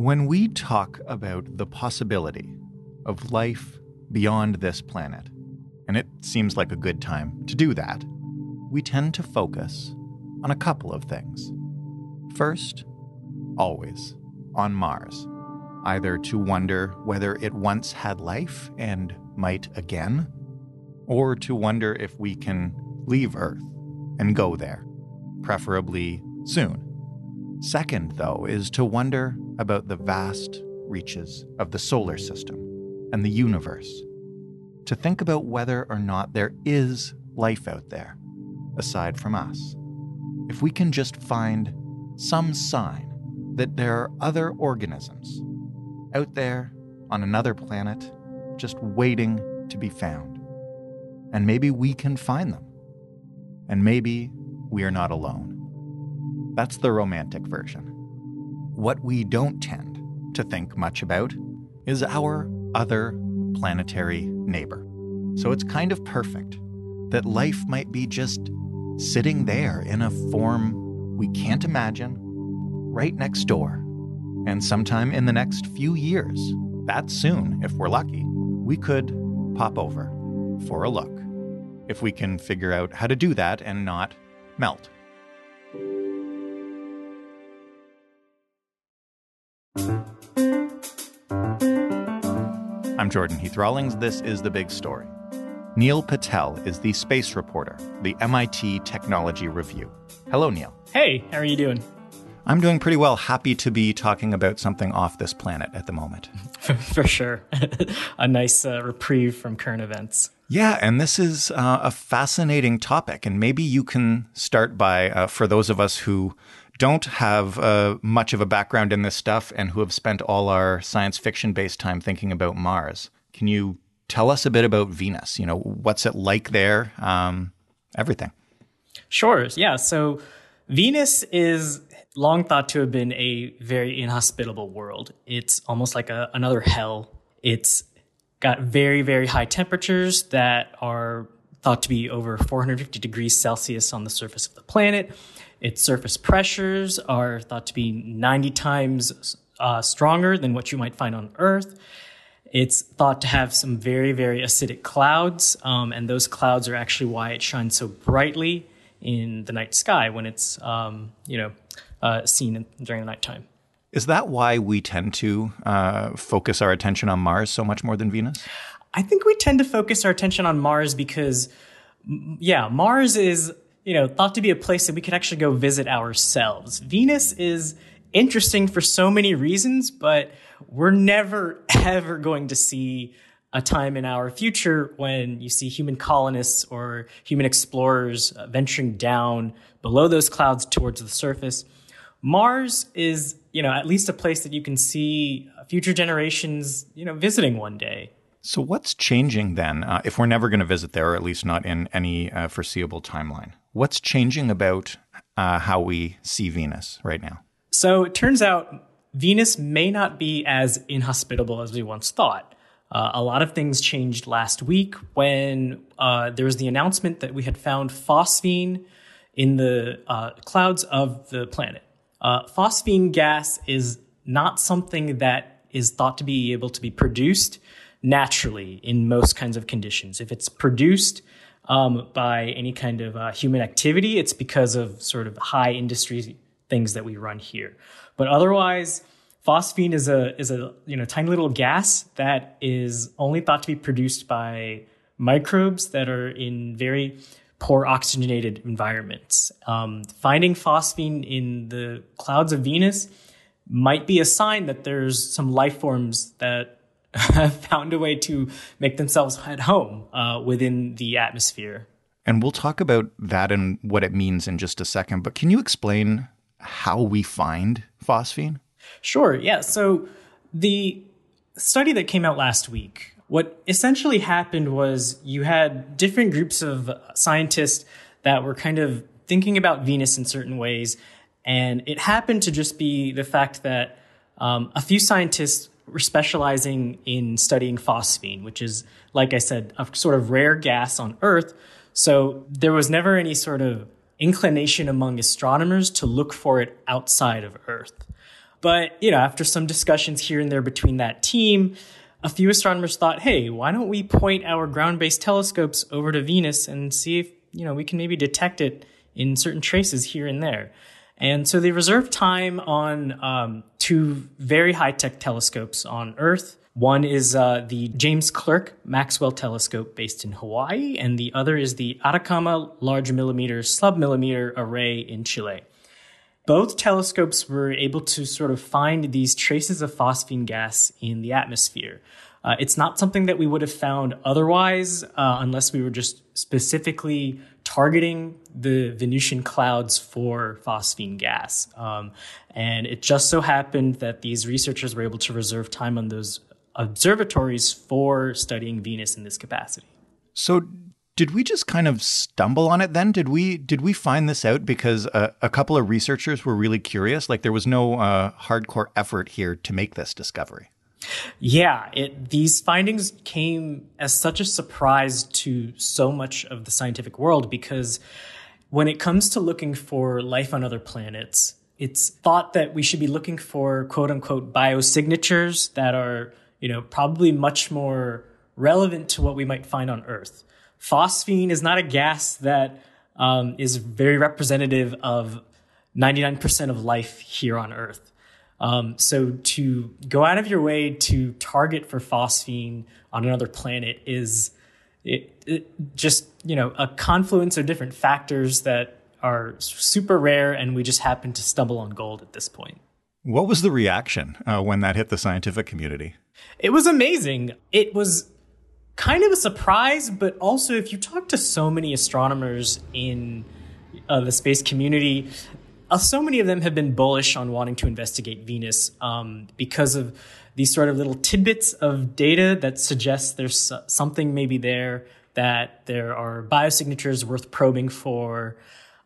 When we talk about the possibility of life beyond this planet, and it seems like a good time to do that, we tend to focus on a couple of things. First, always on Mars, either to wonder whether it once had life and might again, or to wonder if we can leave Earth and go there, preferably soon. Second, though, is to wonder about the vast reaches of the solar system and the universe, to think about whether or not there is life out there aside from us. If we can just find some sign that there are other organisms out there on another planet just waiting to be found. And maybe we can find them. And maybe we are not alone. That's the romantic version. What we don't tend to think much about is our other planetary neighbor. So it's kind of perfect that life might be just sitting there in a form we can't imagine, right next door. And sometime in the next few years, that soon, if we're lucky, we could pop over for a look. If we can figure out how to do that and not melt. I'm Jordan Heath Rawlings. This is The Big Story. Neel Patel is the space reporter, the MIT Technology Review. Hello, Neel. Hey, how are you doing? I'm doing pretty well. Happy to be talking about something off this planet at the moment. For sure. a nice uh, reprieve from current events. Yeah, and this is uh, a fascinating topic. And maybe you can start by, uh, for those of us who don't have uh, much of a background in this stuff and who have spent all our science fiction based time thinking about Mars, can you tell us a bit about Venus. You know, what's it like there? Um, everything. Sure. Yeah. So Venus is long thought to have been a very inhospitable world. It's almost like a, another hell. It's got very, very high temperatures that are thought to be over 450 degrees Celsius on the surface of the planet. Its surface pressures are thought to be 90 times uh, stronger than what you might find on Earth. It's thought to have some very, very acidic clouds, um, and those clouds are actually why it shines so brightly in the night sky when it's, um, you know, uh, seen in, during the nighttime. Is that why we tend to uh, focus our attention on Mars so much more than Venus? I think we tend to focus our attention on Mars because, yeah, Mars is, you know, thought to be a place that we could actually go visit ourselves. Venus is interesting for so many reasons, but we're never ever going to see a time in our future when you see human colonists or human explorers uh, venturing down below those clouds towards the surface. Mars is, you know, at least a place that you can see future generations, you know, visiting one day. So, what's changing then, uh, if we're never going to visit there, or at least not in any uh, foreseeable timeline? What's changing about uh, how we see Venus right now? So, it turns out Venus may not be as inhospitable as we once thought. Uh, a lot of things changed last week when uh, there was the announcement that we had found phosphine in the uh, clouds of the planet. Uh, phosphine gas is not something that is thought to be able to be produced naturally in most kinds of conditions. If it's produced um, by any kind of uh, human activity, it's because of sort of high industry things that we run here. But otherwise, phosphine is a is a you know tiny little gas that is only thought to be produced by microbes that are in very poor oxygenated environments. Um, finding phosphine in the clouds of Venus might be a sign that there's some life forms that found a way to make themselves at home uh, within the atmosphere. And we'll talk about that and what it means in just a second. But can you explain how we find phosphine? Sure. Yeah. So the study that came out last week, what essentially happened was you had different groups of scientists that were kind of thinking about Venus in certain ways. And it happened to just be the fact that um, a few scientists were specializing in studying phosphine, which is, like I said, a sort of rare gas on Earth. So there was never any sort of inclination among astronomers to look for it outside of Earth. But, you know, after some discussions here and there between that team, a few astronomers thought, hey, why don't we point our ground based telescopes over to Venus and see if, you know, we can maybe detect it in certain traces here and there. And so they reserved time on um, two very high tech telescopes on Earth. One is uh, the James Clerk Maxwell Telescope based in Hawaii, and the other is the Atacama Large Millimeter Submillimeter Array in Chile. Both telescopes were able to sort of find these traces of phosphine gas in the atmosphere. Uh, it's not something that we would have found otherwise, uh, unless we were just specifically targeting the Venusian clouds for phosphine gas. Um, and it just so happened that these researchers were able to reserve time on those observatories for studying Venus in this capacity. So, did we just kind of stumble on it then? Did we did we find this out because a, a couple of researchers were really curious? Like there was no uh, hardcore effort here to make this discovery. Yeah, it, these findings came as such a surprise to so much of the scientific world because when it comes to looking for life on other planets, it's thought that we should be looking for quote unquote biosignatures that are, you know, probably much more relevant to what we might find on Earth. Phosphine is not a gas that um, is very representative of 99% of life here on Earth. Um, so to go out of your way to target for phosphine on another planet is it, it just you know a confluence of different factors that are super rare, and we just happen to stumble on gold at this point. What was the reaction uh, when that hit the scientific community? It was amazing. It was kind of a surprise, but also if you talk to so many astronomers in uh, the space community, uh, so many of them have been bullish on wanting to investigate Venus um, because of these sort of little tidbits of data that suggest there's something maybe there that there are biosignatures worth probing for.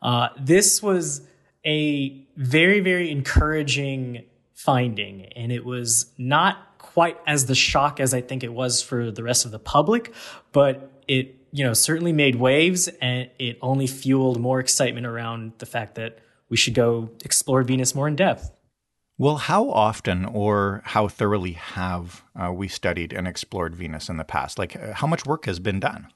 Uh, this was a very, very encouraging finding, and it was not quite as the shock as I think it was for the rest of the public, but it you know certainly made waves, and it only fueled more excitement around the fact that we should go explore Venus more in depth. Well, how often or how thoroughly have uh, we studied and explored Venus in the past? Like, uh, how much work has been done?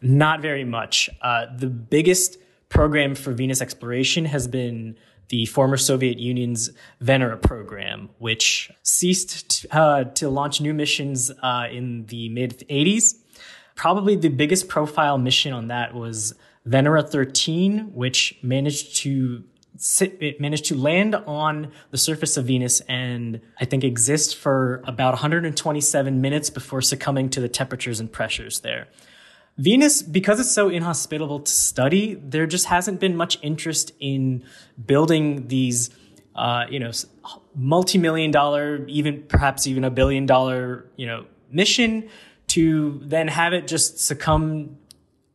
Not very much. Uh, the biggest program for Venus exploration has been the former Soviet Union's Venera program, which ceased to, uh, to launch new missions uh, in the mid 80s. Probably the biggest profile mission on that was Venera 13, which managed to sit, it managed to land on the surface of Venus and I think exist for about 127 minutes before succumbing to the temperatures and pressures there. Venus, because it's so inhospitable to study, there just hasn't been much interest in building these, uh, you know, multi-million dollar, even perhaps even a billion dollar, you know, mission to then have it just succumb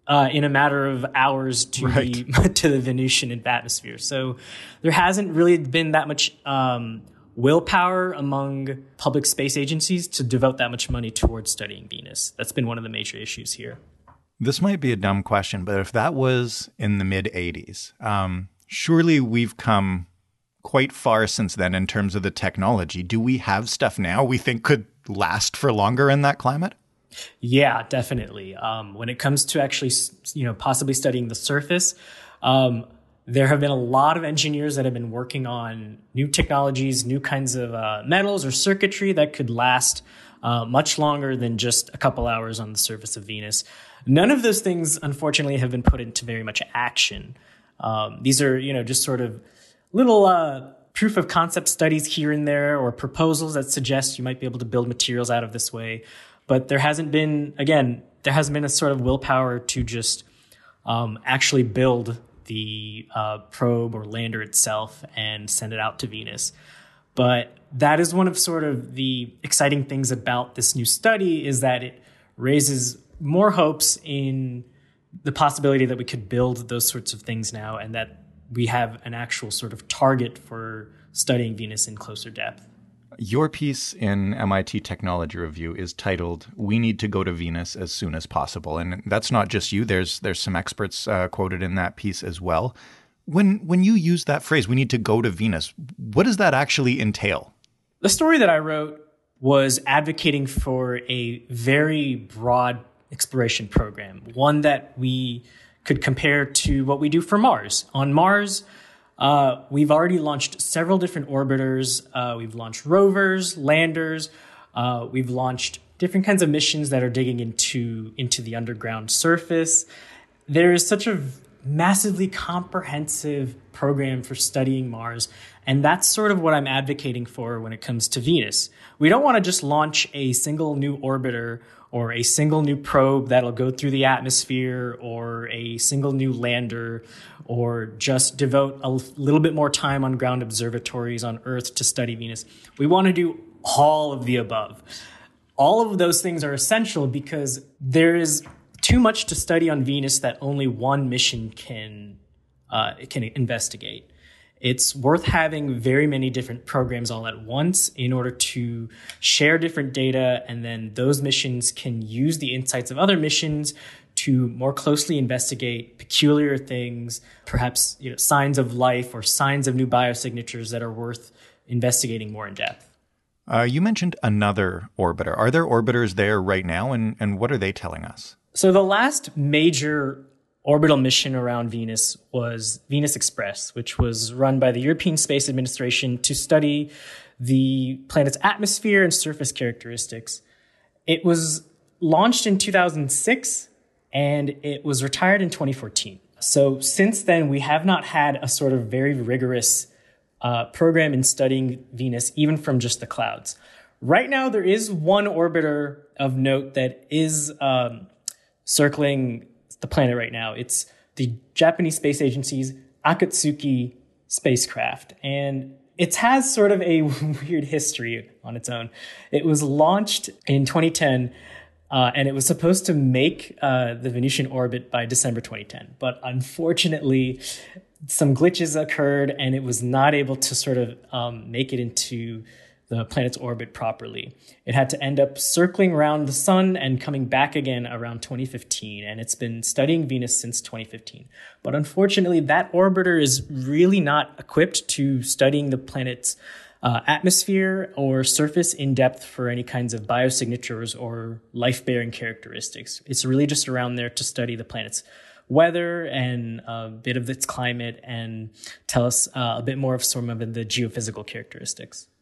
uh, in a matter of hours to right. the to the Venusian atmosphere. So there hasn't really been that much um, willpower among public space agencies to devote that much money towards studying Venus. That's been one of the major issues here. This might be a dumb question, but if that was in the mid 80s, um, surely we've come quite far since then in terms of the technology. Do we have stuff now we think could last for longer in that climate? Yeah, definitely. Um, when it comes to actually, you know, possibly studying the surface, um, there have been a lot of engineers that have been working on new technologies, new kinds of uh, metals or circuitry that could last uh, much longer than just a couple hours on the surface of Venus. None of those things, unfortunately, have been put into very much action. Um, these are, you know, just sort of little uh, proof of concept studies here and there, or proposals that suggest you might be able to build materials out of this way but there hasn't been again there hasn't been a sort of willpower to just um, actually build the uh, probe or lander itself and send it out to Venus. But that is one of sort of the exciting things about this new study is that it raises more hopes in the possibility that we could build those sorts of things now and that we have an actual sort of target for studying Venus in closer depth. Your piece in MIT Technology Review is titled "We Need to Go to Venus as Soon as Possible," and that's not just you. There's there's some experts uh, quoted in that piece as well. When when you use that phrase, "We need to go to Venus," what does that actually entail? The story that I wrote was advocating for a very broad exploration program, one that we could compare to what we do for Mars. On Mars, uh, we've already launched several different orbiters. Uh, we've launched rovers, landers. Uh, we've launched different kinds of missions that are digging into into the underground surface. There is such a massively comprehensive program for studying Mars, and that's sort of what I'm advocating for when it comes to Venus. We don't want to just launch a single new orbiter or a single new probe that'll go through the atmosphere or a single new lander or just devote a little bit more time on ground observatories on Earth to study Venus. We want to do all of the above. All of those things are essential because there is too much to study on Venus that only one mission can uh, can investigate it's worth having very many different programs all at once in order to share different data and then those missions can use the insights of other missions to more closely investigate peculiar things perhaps you know, signs of life or signs of new biosignatures that are worth investigating more in depth. Uh, you mentioned another orbiter. Are there orbiters there right now and, and what are they telling us? So the last major orbital mission around Venus was Venus Express, which was run by the European Space Administration to study the planet's atmosphere and surface characteristics. It was launched in 2006 and it was retired in 2014. So since then, we have not had a sort of very rigorous uh, program in studying Venus, even from just the clouds. Right now, there is one orbiter of note that is um, circling the planet right now. It's the Japanese space agency's Akatsuki spacecraft. And it has sort of a weird history on its own. It was launched in 2010. Uh, and it was supposed to make uh, the Venusian orbit by December 2010. But unfortunately, some glitches occurred and it was not able to sort of um, make it into the planet's orbit properly. It had to end up circling around the sun and coming back again around 2015, and it's been studying Venus since 2015. But unfortunately, that orbiter is really not equipped to studying the planet's uh, atmosphere or surface in depth for any kinds of biosignatures or life bearing characteristics. It's really just around there to study the planet's weather and a bit of its climate and tell us uh, a bit more of some of the geophysical characteristics.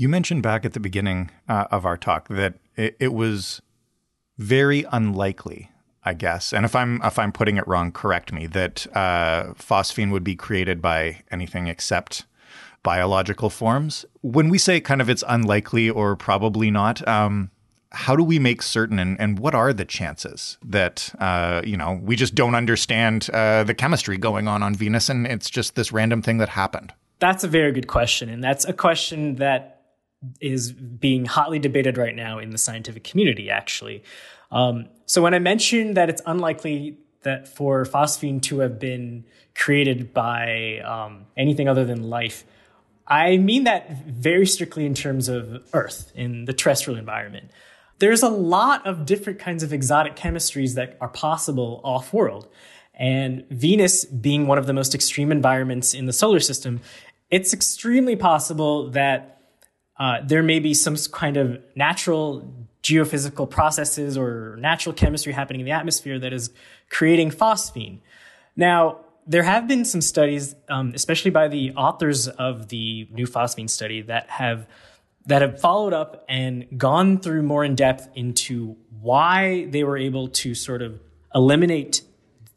You mentioned back at the beginning uh, of our talk that it, it, was very unlikely, I guess, and if I'm if I'm putting it wrong, correct me, that uh, phosphine would be created by anything except biological forms. When we say kind of it's unlikely or probably not, um, how do we make certain and, and what are the chances that uh, you know we just don't understand uh, the chemistry going on on Venus and it's just this random thing that happened? That's a very good question, and that's a question that is being hotly debated right now in the scientific community, actually. Um, so when I mentioned that it's unlikely that for phosphine to have been created by um, anything other than life, I mean that very strictly in terms of Earth, in the terrestrial environment. There's a lot of different kinds of exotic chemistries that are possible off world. And Venus, being one of the most extreme environments in the solar system, it's extremely possible that uh, there may be some kind of natural geophysical processes or natural chemistry happening in the atmosphere that is creating phosphine. Now, there have been some studies, um, especially by the authors of the new phosphine study, that have that have followed up and gone through more in depth into why they were able to sort of eliminate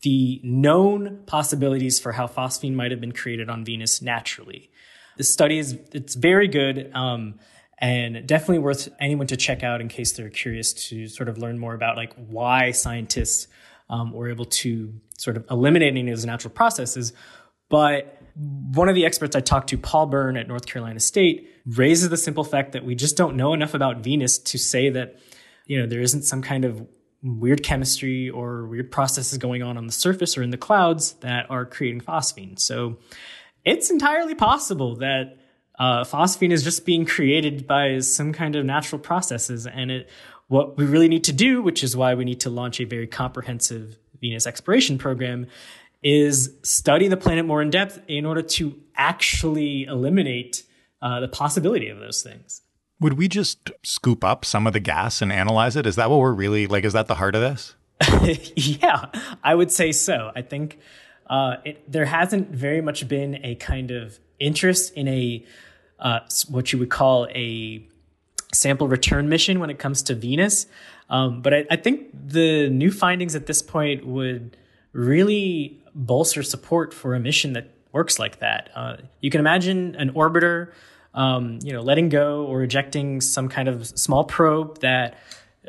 the known possibilities for how phosphine might have been created on Venus naturally. The study is it's very good um, and definitely worth anyone to check out in case they're curious to sort of learn more about like why scientists um, were able to sort of eliminate any of those natural processes. But one of the experts I talked to, Paul Byrne at North Carolina State, raises the simple fact that we just don't know enough about Venus to say that you know there isn't some kind of weird chemistry or weird processes going on on the surface or in the clouds that are creating phosphine. So it's entirely possible that uh, phosphine is just being created by some kind of natural processes. And it, what we really need to do, which is why we need to launch a very comprehensive Venus exploration program, is study the planet more in depth in order to actually eliminate uh, the possibility of those things. Would we just scoop up some of the gas and analyze it? Is that what we're really like? Is that the heart of this? yeah, I would say so. I think uh, it, there hasn't very much been a kind of interest in a uh, what you would call a sample return mission when it comes to Venus. Um, but I, I, think the new findings at this point would really bolster support for a mission that works like that. Uh, you can imagine an orbiter um, you know, letting go or ejecting some kind of small probe that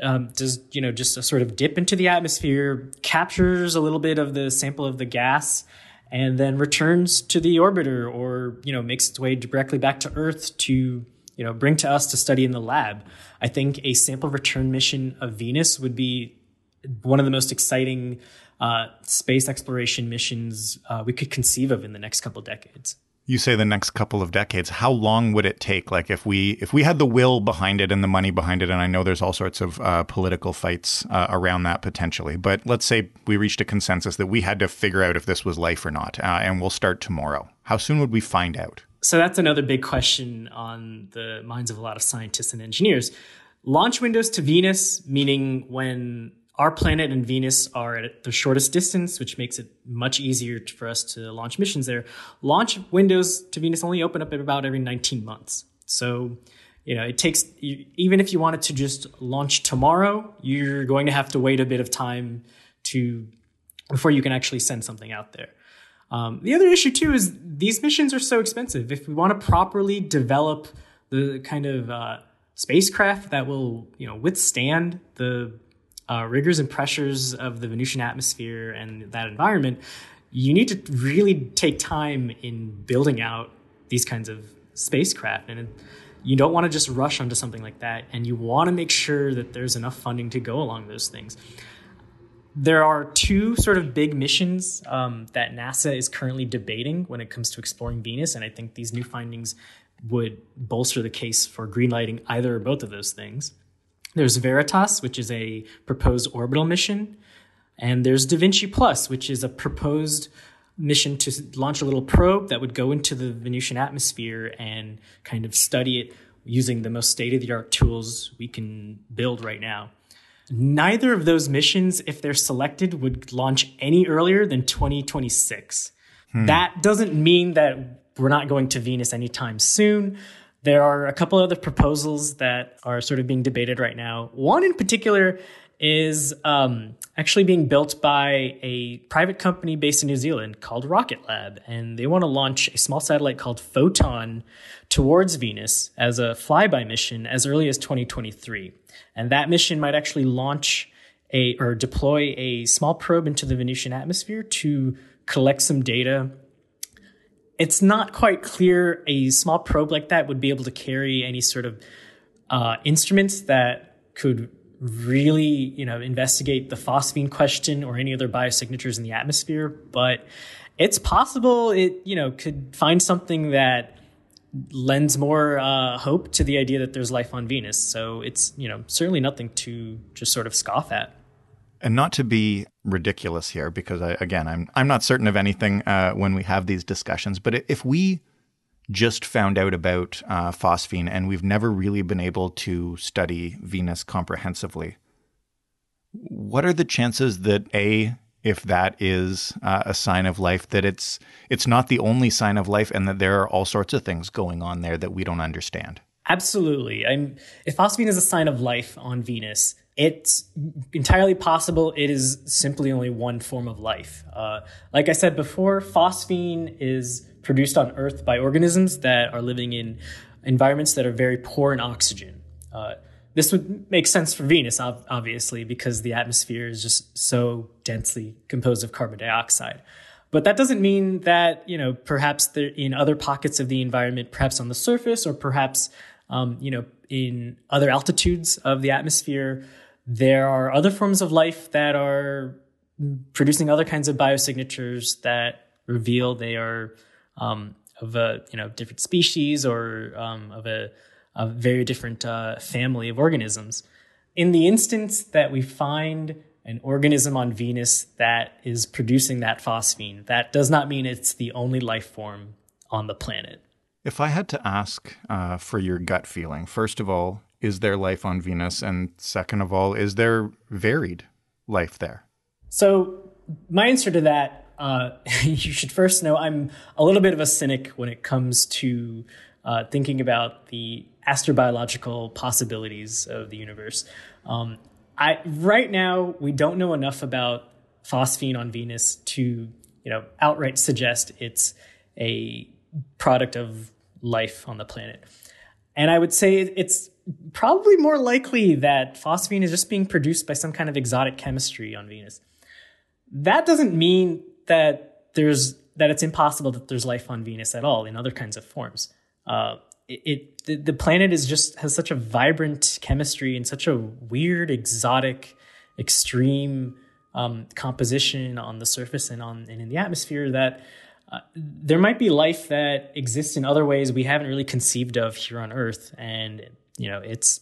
um, does, you know, just a sort of dip into the atmosphere, captures a little bit of the sample of the gas, and then returns to the orbiter or, you know, makes its way directly back to Earth to, you know, bring to us to study in the lab. I think a sample return mission of Venus would be one of the most exciting uh, space exploration missions uh, we could conceive of in the next couple decades you say the next couple of decades how long would it take? Like if we if we had the will behind it and the money behind it and i know there's all sorts of uh, political fights uh, around that potentially but let's say we reached a consensus that we had to figure out if this was life or not uh, and we'll start tomorrow. How soon would we find out? So that's another big question on the minds of a lot of scientists and engineers. Launch windows to venus meaning when our planet and Venus are at the shortest distance, which makes it much easier for us to launch missions there. Launch windows to Venus only open up about every 19 months. So, you know, it takes, even if you wanted to just launch tomorrow, you're going to have to wait a bit of time to, before you can actually send something out there. Um, the other issue too is these missions are so expensive. If we want to properly develop the kind of uh, spacecraft that will, you know, withstand the uh, rigors and pressures of the Venusian atmosphere and that environment, you need to really take time in building out these kinds of spacecraft. And you don't want to just rush onto something like that. And you want to make sure that there's enough funding to go along those things. There are two sort of big missions um, that NASA is currently debating when it comes to exploring Venus. And I think these new findings would bolster the case for greenlighting either or both of those things. There's Veritas, which is a proposed orbital mission. And there's Da Vinci Plus, which is a proposed mission to launch a little probe that would go into the Venusian atmosphere and kind of study it using the most state of the art tools we can build right now. Neither of those missions, if they're selected, would launch any earlier than 2026. Hmm. That doesn't mean that we're not going to Venus anytime soon. There are a couple other proposals that are sort of being debated right now. One in particular is um, actually being built by a private company based in New Zealand called Rocket Lab. And they want to launch a small satellite called Photon towards Venus as a flyby mission as early as 2023. And that mission might actually launch a or deploy a small probe into the Venusian atmosphere to collect some data it's not quite clear a small probe like that would be able to carry any sort of uh, instruments that could really, you know, investigate the phosphine question or any other biosignatures in the atmosphere. But it's possible it, you know, could find something that lends more uh, hope to the idea that there's life on Venus. So it's, you know, certainly nothing to just sort of scoff at. And not to be ridiculous here, because I, again, I'm I'm not certain of anything uh, when we have these discussions. But if we just found out about uh, phosphine and we've never really been able to study Venus comprehensively, what are the chances that a if that is uh, a sign of life that it's it's not the only sign of life and that there are all sorts of things going on there that we don't understand. Absolutely. I'm, if phosphine is a sign of life on Venus, it's entirely possible it is simply only one form of life. Uh, like I said before, phosphine is produced on Earth by organisms that are living in environments that are very poor in oxygen. Uh, this would make sense for Venus, obviously, because the atmosphere is just so densely composed of carbon dioxide. But that doesn't mean that, you know, perhaps in other pockets of the environment, perhaps on the surface or perhaps, um, you know, in other altitudes of the atmosphere, there are other forms of life that are producing other kinds of biosignatures that reveal they are um, of a, you know, different species or um, of a a very different uh, family of organisms. In the instance that we find an organism on Venus that is producing that phosphine, that does not mean it's the only life form on the planet. If I had to ask uh, for your gut feeling, first of all, is there life on Venus? And second of all, is there varied life there? So, my answer to that, uh, you should first know I'm a little bit of a cynic when it comes to uh, thinking about the astrobiological possibilities of the universe. Um, I right now we don't know enough about phosphine on Venus to you know outright suggest it's a product of life on the planet. And I would say it's probably more likely that phosphine is just being produced by some kind of exotic chemistry on Venus. That doesn't mean that there's that it's impossible that there's life on Venus at all in other kinds of forms. Uh, it, it the, the, planet is just has such a vibrant chemistry and such a weird, exotic, extreme um, composition on the surface and on and in the atmosphere that uh, there might be life that exists in other ways we haven't really conceived of here on Earth, and you know it's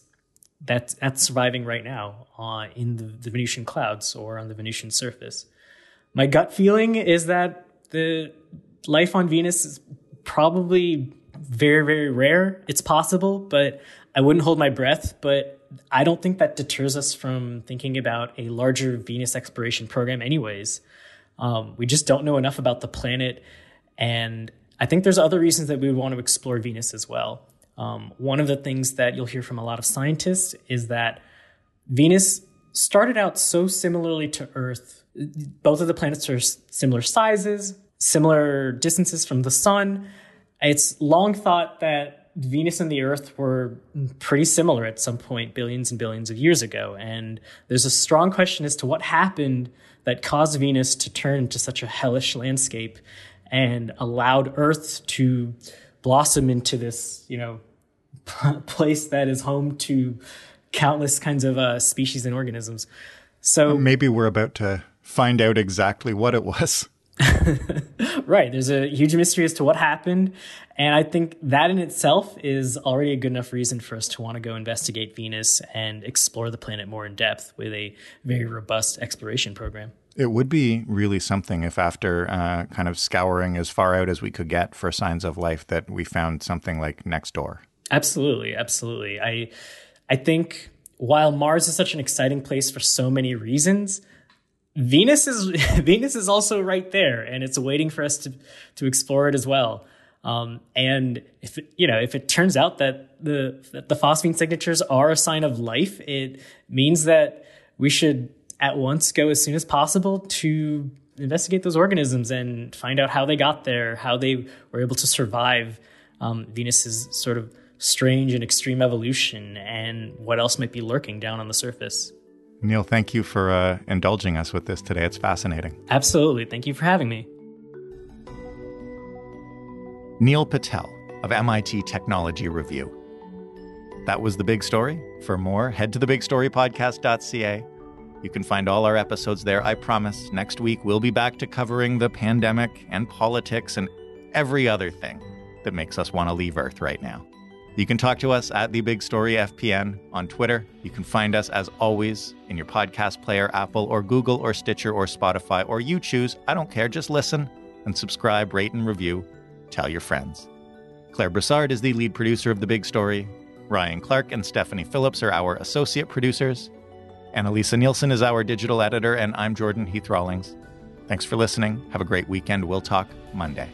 that's that's surviving right now uh, in the, the Venusian clouds or on the Venusian surface. My gut feeling is that the life on Venus is probably very, very rare. It's possible, but I wouldn't hold my breath. But I don't think that deters us from thinking about a larger Venus exploration program, anyways. Um, we just don't know enough about the planet. And I think there's other reasons that we would want to explore Venus as well. Um, one of the things that you'll hear from a lot of scientists is that Venus started out so similarly to Earth. Both of the planets are similar sizes, similar distances from the sun, it's long thought that Venus and the Earth were pretty similar at some point, billions and billions of years ago. And there's a strong question as to what happened that caused Venus to turn into such a hellish landscape and allowed Earth to blossom into this, you know, place that is home to countless kinds of uh, species and organisms. So maybe we're about to find out exactly what it was. right. There's a huge mystery as to what happened. And I think that in itself is already a good enough reason for us to want to go investigate Venus and explore the planet more in depth with a very robust exploration program. It would be really something if, after uh, kind of scouring as far out as we could get for signs of life, that we found something like next door. Absolutely, absolutely. I, I think while Mars is such an exciting place for so many reasons, Venus is Venus is also right there, and it's waiting for us to to explore it as well. Um, and if you know if it turns out that the that the phosphine signatures are a sign of life, it means that we should at once go as soon as possible to investigate those organisms and find out how they got there, how they were able to survive um, Venus's sort of strange and extreme evolution, and what else might be lurking down on the surface. Neel, thank you for uh, indulging us with this today. It's fascinating. Absolutely. Thank you for having me. Neel Patel of MIT Technology Review. That was the big story. For more, head to the thebigstorypodcast.ca. You can find all our episodes there. I promise next week we'll be back to covering the pandemic and politics and every other thing that makes us want to leave Earth right now. You can talk to us at The Big Story FPN on Twitter. You can find us, as always, in your podcast player, Apple or Google or Stitcher or Spotify, or you choose. I don't care. Just listen and subscribe, rate, and review. Tell your friends. Claire Brassard is the lead producer of The Big Story. Ryan Clark and Stephanie Phillips are our associate producers. Annalisa Nielsen is our digital editor, and I'm Jordan Heath Rawlings. Thanks for listening. Have a great weekend. We'll talk Monday.